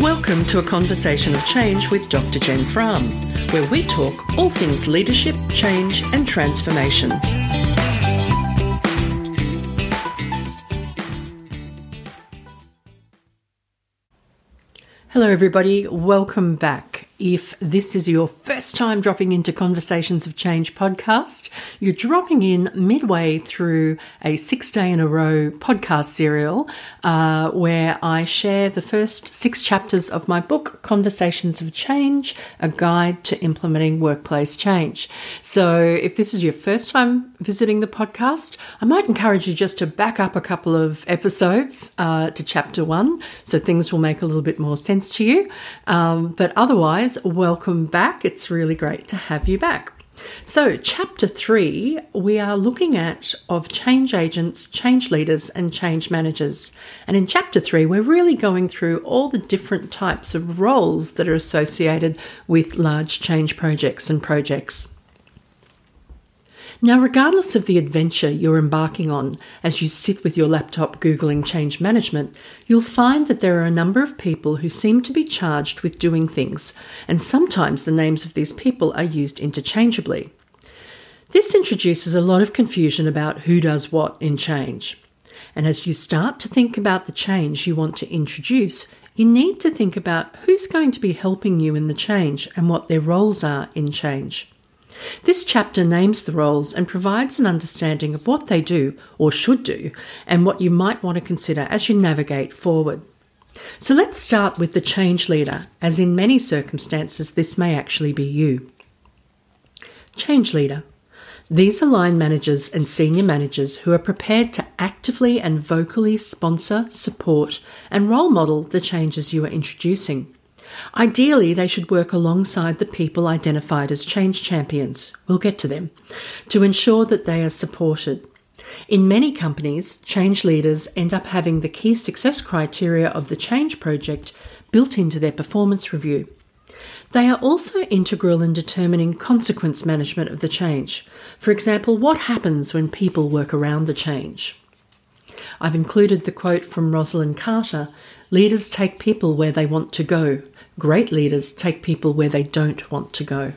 Welcome to a conversation of change with Dr. Jen Frahm, where we talk all things leadership, change, and transformation. Hello, everybody. Welcome back. If this is your first time dropping into Conversations of Change podcast, you're dropping in midway through a six day in a row podcast serial uh, where I share the first six chapters of my book, Conversations of Change A Guide to Implementing Workplace Change. So, if this is your first time visiting the podcast, I might encourage you just to back up a couple of episodes uh, to chapter one so things will make a little bit more sense to you. Um, but otherwise, guys, welcome back. It's really great to have you back. So, chapter three, we are looking at of change agents, change leaders, and change managers. And in chapter three, we're really going through all the different types of roles that are associated with large change projects and projects. Now, regardless of the adventure you're embarking on as you sit with your laptop Googling change management, you'll find that there are a number of people who seem to be charged with doing things, and sometimes the names of these people are used interchangeably. This introduces a lot of confusion about who does what in change. And as you start to think about the change you want to introduce, you need to think about who's going to be helping you in the change and what their roles are in change. This chapter names the roles and provides an understanding of what they do or should do and what you might want to consider as you navigate forward. So let's start with the change leader, as in many circumstances, this may actually be you. Change leader. These are line managers and senior managers who are prepared to actively and vocally sponsor, support, and role model the changes you are introducing. Ideally, they should work alongside the people identified as change champions, we'll get to them, to ensure that they are supported. In many companies, change leaders end up having the key success criteria of the change project built into their performance review. They are also integral in determining consequence management of the change. For example, what happens when people work around the change? I've included the quote from Rosalynn Carter Leaders take people where they want to go, Great leaders take people where they don't want to go.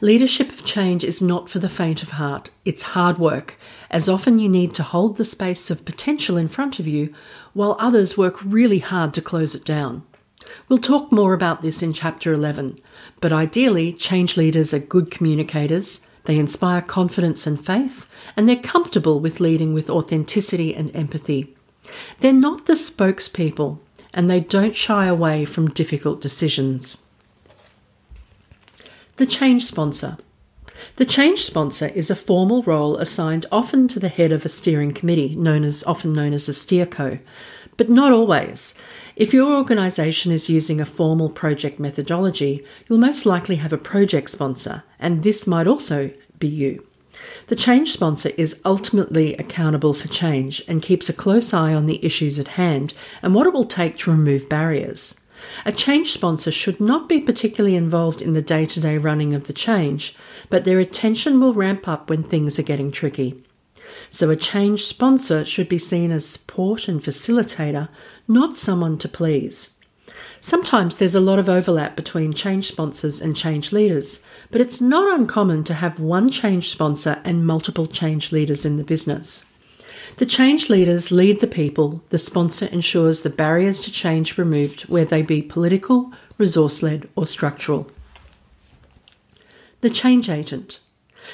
Leadership of change is not for the faint of heart. It's hard work, as often you need to hold the space of potential in front of you while others work really hard to close it down. We'll talk more about this in chapter 11, but ideally, change leaders are good communicators, they inspire confidence and faith, and they're comfortable with leading with authenticity and empathy. They're not the spokespeople, and they don't shy away from difficult decisions. The change sponsor. The change sponsor is a formal role assigned often to the head of a steering committee, known as often known as a steerco, but not always. If your organisation is using a formal project methodology, you'll most likely have a project sponsor, and this might also be you. The change sponsor is ultimately accountable for change and keeps a close eye on the issues at hand and what it will take to remove barriers. A change sponsor should not be particularly involved in the day to day running of the change, but their attention will ramp up when things are getting tricky. So, a change sponsor should be seen as support and facilitator, not someone to please. Sometimes there's a lot of overlap between change sponsors and change leaders, but it's not uncommon to have one change sponsor and multiple change leaders in the business. The change leaders lead the people, the sponsor ensures the barriers to change removed, whether they be political, resource led, or structural. The change agent.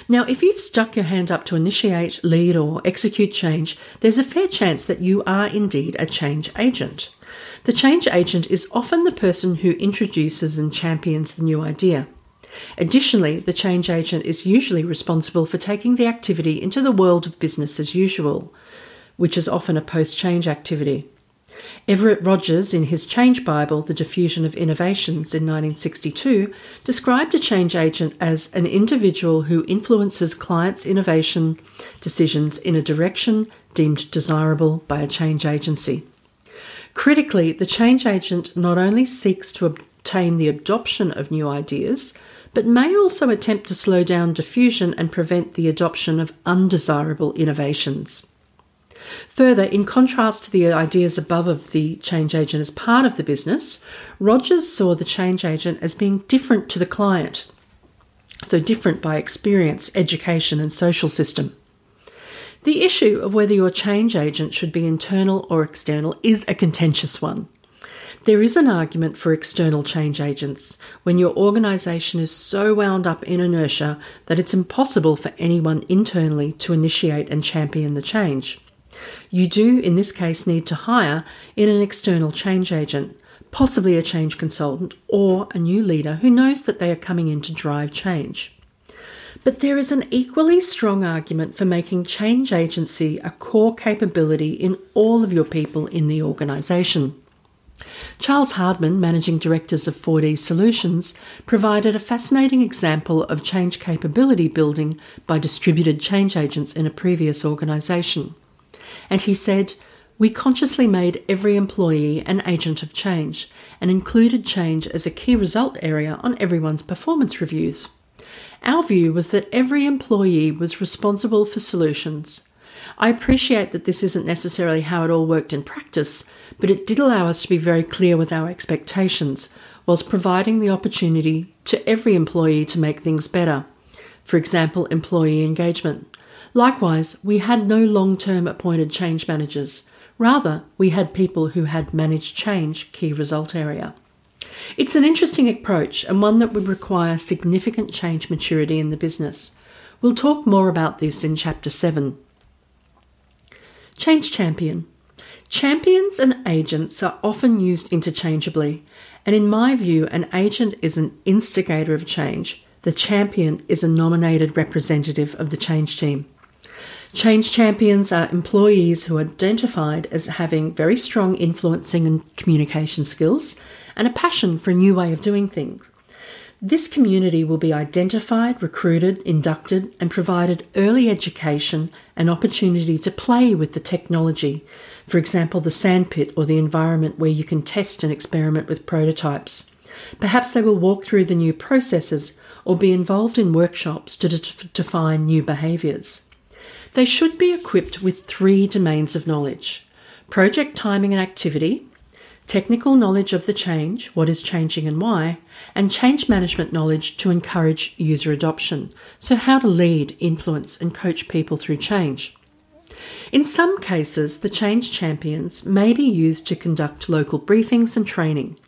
Now, if you've stuck your hand up to initiate, lead, or execute change, there's a fair chance that you are indeed a change agent. The change agent is often the person who introduces and champions the new idea. Additionally, the change agent is usually responsible for taking the activity into the world of business as usual, which is often a post change activity. Everett Rogers, in his Change Bible, The Diffusion of Innovations in 1962, described a change agent as an individual who influences clients' innovation decisions in a direction deemed desirable by a change agency. Critically, the change agent not only seeks to obtain the adoption of new ideas, but may also attempt to slow down diffusion and prevent the adoption of undesirable innovations. Further, in contrast to the ideas above of the change agent as part of the business, Rogers saw the change agent as being different to the client. So, different by experience, education, and social system. The issue of whether your change agent should be internal or external is a contentious one. There is an argument for external change agents when your organisation is so wound up in inertia that it's impossible for anyone internally to initiate and champion the change. You do, in this case, need to hire in an external change agent, possibly a change consultant or a new leader who knows that they are coming in to drive change. But there is an equally strong argument for making change agency a core capability in all of your people in the organisation. Charles Hardman, Managing Directors of 4D Solutions, provided a fascinating example of change capability building by distributed change agents in a previous organisation. And he said, We consciously made every employee an agent of change and included change as a key result area on everyone's performance reviews. Our view was that every employee was responsible for solutions. I appreciate that this isn't necessarily how it all worked in practice, but it did allow us to be very clear with our expectations, whilst providing the opportunity to every employee to make things better. For example, employee engagement. Likewise, we had no long term appointed change managers. Rather, we had people who had managed change key result area. It's an interesting approach and one that would require significant change maturity in the business. We'll talk more about this in Chapter 7. Change Champion. Champions and agents are often used interchangeably, and in my view, an agent is an instigator of change. The champion is a nominated representative of the change team. Change champions are employees who are identified as having very strong influencing and communication skills and a passion for a new way of doing things. This community will be identified, recruited, inducted, and provided early education and opportunity to play with the technology. For example, the sandpit or the environment where you can test and experiment with prototypes. Perhaps they will walk through the new processes or be involved in workshops to de- define new behaviours. They should be equipped with three domains of knowledge project timing and activity, technical knowledge of the change, what is changing and why, and change management knowledge to encourage user adoption. So, how to lead, influence, and coach people through change. In some cases, the change champions may be used to conduct local briefings and training.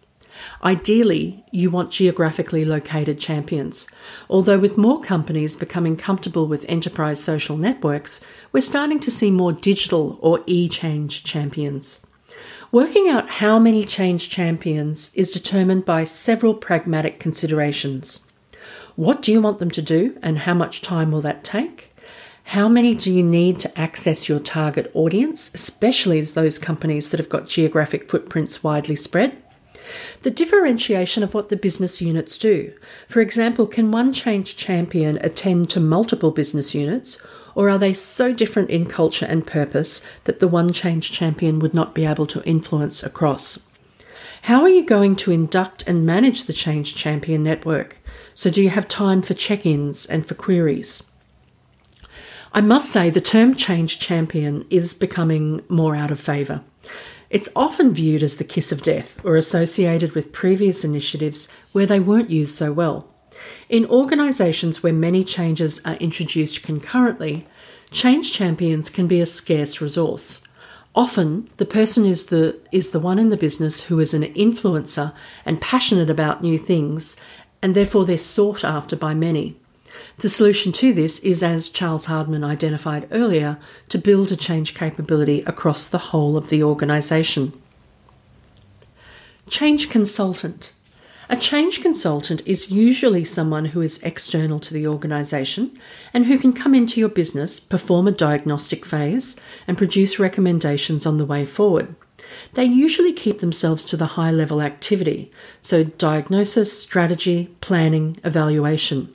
Ideally, you want geographically located champions, although with more companies becoming comfortable with enterprise social networks, we're starting to see more digital or e change champions. Working out how many change champions is determined by several pragmatic considerations. What do you want them to do, and how much time will that take? How many do you need to access your target audience, especially as those companies that have got geographic footprints widely spread? The differentiation of what the business units do. For example, can one change champion attend to multiple business units, or are they so different in culture and purpose that the one change champion would not be able to influence across? How are you going to induct and manage the change champion network? So, do you have time for check ins and for queries? I must say, the term change champion is becoming more out of favour. It's often viewed as the kiss of death or associated with previous initiatives where they weren't used so well. In organisations where many changes are introduced concurrently, change champions can be a scarce resource. Often, the person is the, is the one in the business who is an influencer and passionate about new things, and therefore they're sought after by many. The solution to this is, as Charles Hardman identified earlier, to build a change capability across the whole of the organisation. Change consultant. A change consultant is usually someone who is external to the organisation and who can come into your business, perform a diagnostic phase, and produce recommendations on the way forward. They usually keep themselves to the high level activity, so diagnosis, strategy, planning, evaluation.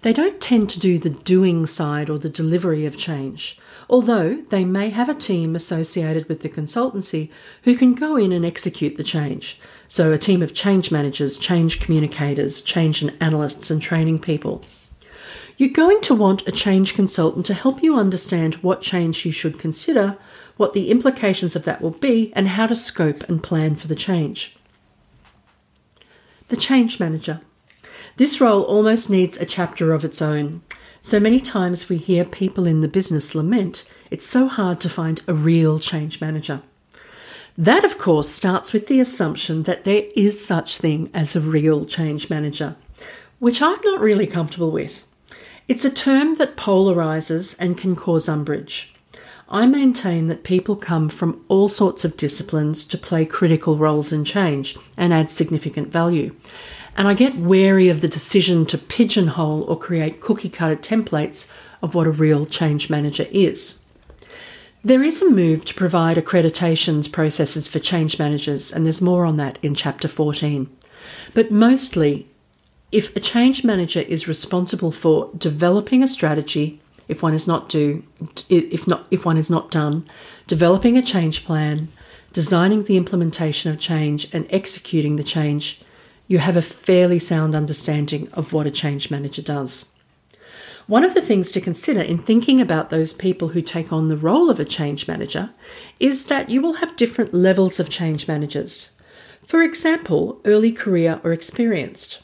They don't tend to do the doing side or the delivery of change, although they may have a team associated with the consultancy who can go in and execute the change, so, a team of change managers, change communicators, change analysts, and training people. You're going to want a change consultant to help you understand what change you should consider, what the implications of that will be, and how to scope and plan for the change. The Change Manager. This role almost needs a chapter of its own. So many times we hear people in the business lament it's so hard to find a real change manager. That, of course, starts with the assumption that there is such thing as a real change manager, which I'm not really comfortable with. It's a term that polarizes and can cause umbrage. I maintain that people come from all sorts of disciplines to play critical roles in change and add significant value. And I get wary of the decision to pigeonhole or create cookie cutter templates of what a real change manager is. There is a move to provide accreditations processes for change managers, and there's more on that in Chapter 14. But mostly, if a change manager is responsible for developing a strategy, if one is not do if not if one is not done developing a change plan designing the implementation of change and executing the change you have a fairly sound understanding of what a change manager does one of the things to consider in thinking about those people who take on the role of a change manager is that you will have different levels of change managers for example early career or experienced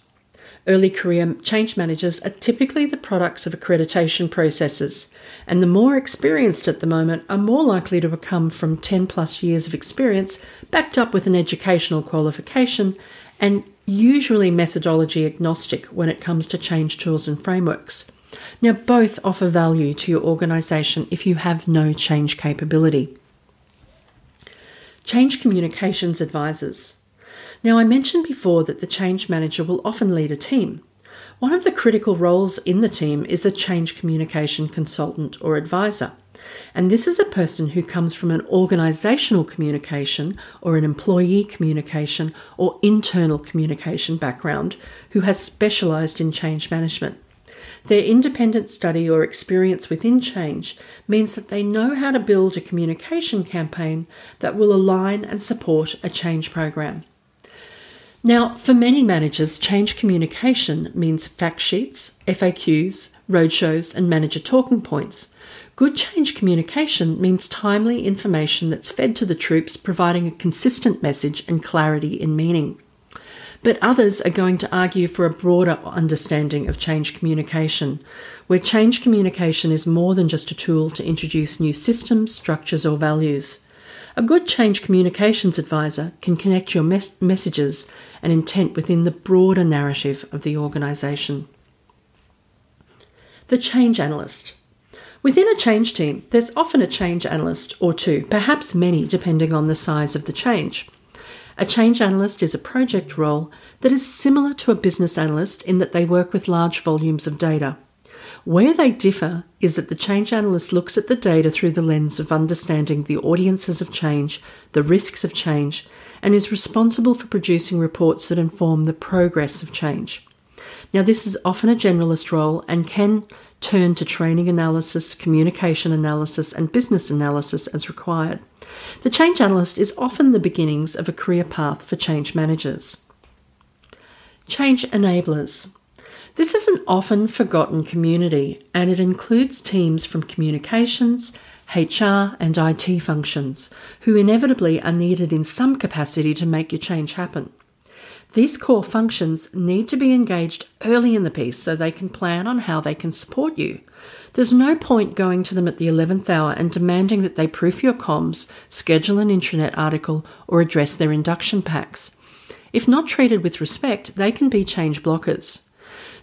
Early career change managers are typically the products of accreditation processes, and the more experienced at the moment are more likely to come from 10 plus years of experience, backed up with an educational qualification, and usually methodology agnostic when it comes to change tools and frameworks. Now, both offer value to your organisation if you have no change capability. Change Communications Advisors. Now, I mentioned before that the change manager will often lead a team. One of the critical roles in the team is a change communication consultant or advisor. And this is a person who comes from an organisational communication or an employee communication or internal communication background who has specialised in change management. Their independent study or experience within change means that they know how to build a communication campaign that will align and support a change program. Now, for many managers, change communication means fact sheets, FAQs, roadshows, and manager talking points. Good change communication means timely information that's fed to the troops, providing a consistent message and clarity in meaning. But others are going to argue for a broader understanding of change communication, where change communication is more than just a tool to introduce new systems, structures, or values. A good change communications advisor can connect your mes- messages and intent within the broader narrative of the organisation. The change analyst. Within a change team, there's often a change analyst or two, perhaps many depending on the size of the change. A change analyst is a project role that is similar to a business analyst in that they work with large volumes of data. Where they differ is that the change analyst looks at the data through the lens of understanding the audiences of change, the risks of change, and is responsible for producing reports that inform the progress of change. Now, this is often a generalist role and can turn to training analysis, communication analysis, and business analysis as required. The change analyst is often the beginnings of a career path for change managers. Change enablers. This is an often forgotten community and it includes teams from communications, HR, and IT functions who inevitably are needed in some capacity to make your change happen. These core functions need to be engaged early in the piece so they can plan on how they can support you. There's no point going to them at the 11th hour and demanding that they proof your comms, schedule an intranet article, or address their induction packs. If not treated with respect, they can be change blockers.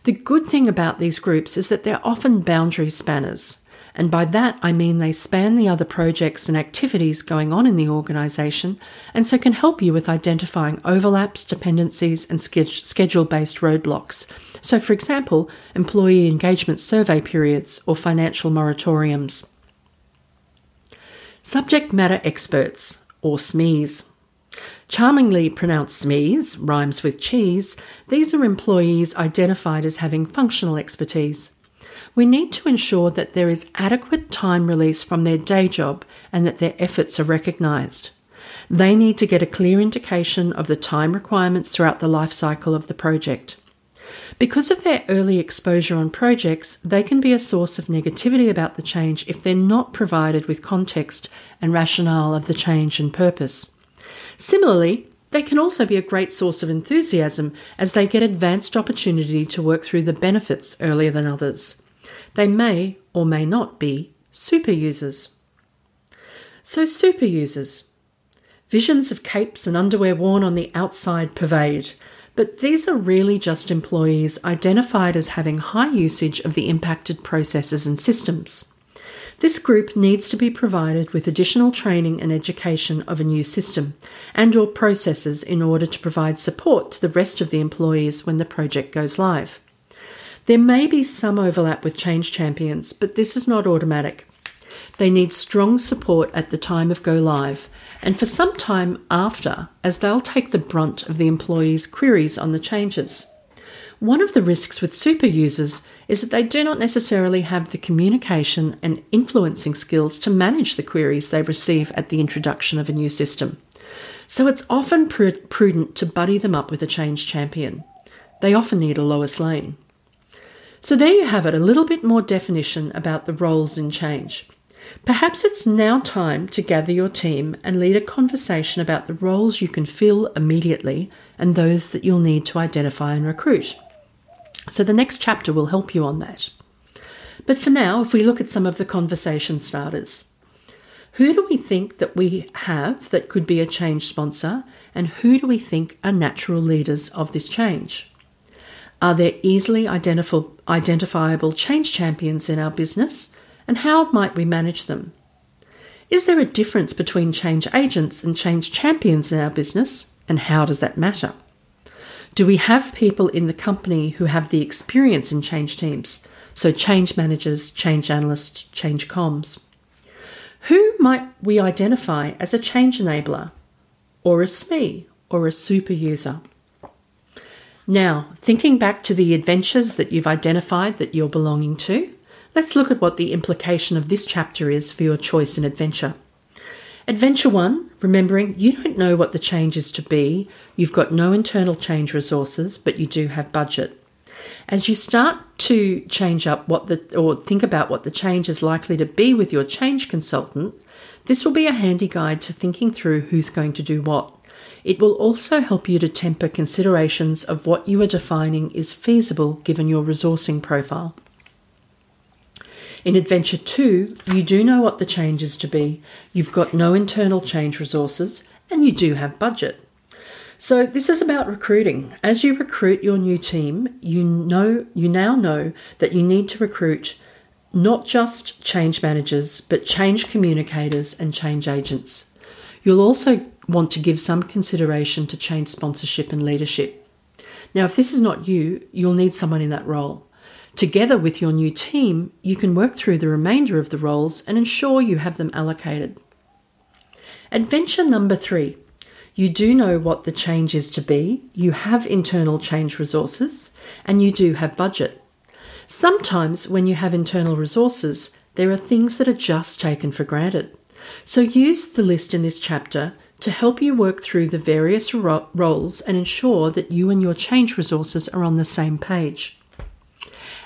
The good thing about these groups is that they're often boundary spanners. And by that, I mean they span the other projects and activities going on in the organisation and so can help you with identifying overlaps, dependencies, and schedule based roadblocks. So, for example, employee engagement survey periods or financial moratoriums. Subject matter experts, or SMEs. Charmingly pronounced SMEs, rhymes with cheese, these are employees identified as having functional expertise. We need to ensure that there is adequate time release from their day job and that their efforts are recognised. They need to get a clear indication of the time requirements throughout the life cycle of the project. Because of their early exposure on projects, they can be a source of negativity about the change if they're not provided with context and rationale of the change and purpose. Similarly, they can also be a great source of enthusiasm as they get advanced opportunity to work through the benefits earlier than others. They may or may not be super users. So, super users. Visions of capes and underwear worn on the outside pervade, but these are really just employees identified as having high usage of the impacted processes and systems. This group needs to be provided with additional training and education of a new system and or processes in order to provide support to the rest of the employees when the project goes live. There may be some overlap with change champions, but this is not automatic. They need strong support at the time of go live and for some time after, as they'll take the brunt of the employee's queries on the changes. One of the risks with super users is that they do not necessarily have the communication and influencing skills to manage the queries they receive at the introduction of a new system. So it's often prudent to buddy them up with a change champion. They often need a Lois Lane. So there you have it, a little bit more definition about the roles in change. Perhaps it's now time to gather your team and lead a conversation about the roles you can fill immediately and those that you'll need to identify and recruit. So the next chapter will help you on that. But for now, if we look at some of the conversation starters, who do we think that we have that could be a change sponsor, and who do we think are natural leaders of this change? Are there easily identifiable change champions in our business and how might we manage them? Is there a difference between change agents and change champions in our business, and how does that matter? Do we have people in the company who have the experience in change teams, so change managers, change analysts, change comms? Who might we identify as a change enabler, or a SME, or a super user? Now, thinking back to the adventures that you've identified that you're belonging to, Let's look at what the implication of this chapter is for your choice in adventure. Adventure 1, remembering you don't know what the change is to be, you've got no internal change resources, but you do have budget. As you start to change up what the or think about what the change is likely to be with your change consultant, this will be a handy guide to thinking through who's going to do what. It will also help you to temper considerations of what you are defining is feasible given your resourcing profile. In Adventure 2, you do know what the change is to be, you've got no internal change resources, and you do have budget. So this is about recruiting. As you recruit your new team, you know you now know that you need to recruit not just change managers, but change communicators and change agents. You'll also want to give some consideration to change sponsorship and leadership. Now, if this is not you, you'll need someone in that role. Together with your new team, you can work through the remainder of the roles and ensure you have them allocated. Adventure number three. You do know what the change is to be, you have internal change resources, and you do have budget. Sometimes, when you have internal resources, there are things that are just taken for granted. So, use the list in this chapter to help you work through the various ro- roles and ensure that you and your change resources are on the same page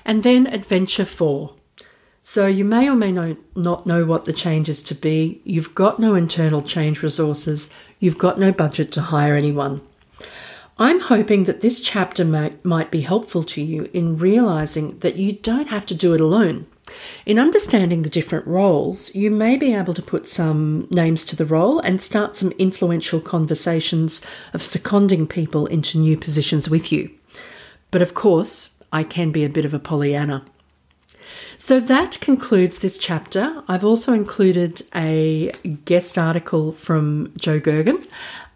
and then Adventure 4. So you may or may not know what the change is to be. You've got no internal change resources. You've got no budget to hire anyone. I'm hoping that this chapter might, might be helpful to you in realizing that you don't have to do it alone. In understanding the different roles, you may be able to put some names to the role and start some influential conversations of seconding people into new positions with you. But of course, I can be a bit of a Pollyanna. So that concludes this chapter. I've also included a guest article from Joe Gergen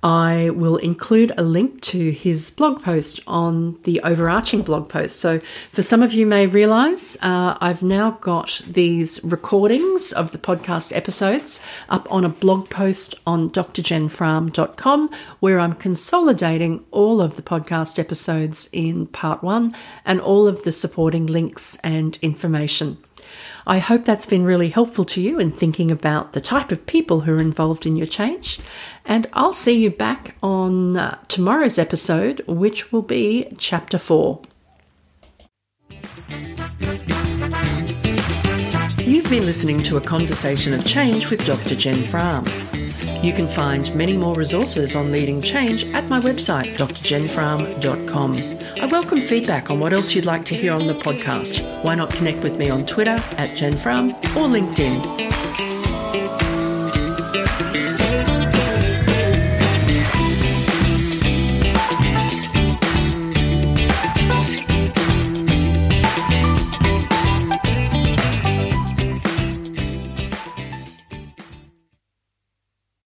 I will include a link to his blog post on the overarching blog post. So, for some of you may realize, uh, I've now got these recordings of the podcast episodes up on a blog post on drjenfrahm.com where I'm consolidating all of the podcast episodes in part one and all of the supporting links and information. I hope that's been really helpful to you in thinking about the type of people who are involved in your change. And I'll see you back on uh, tomorrow's episode, which will be Chapter 4. You've been listening to A Conversation of Change with Dr. Jen Frahm. You can find many more resources on leading change at my website, drjenfrahm.com. I welcome feedback on what else you'd like to hear on the podcast. Why not connect with me on Twitter at jenfrahm or LinkedIn?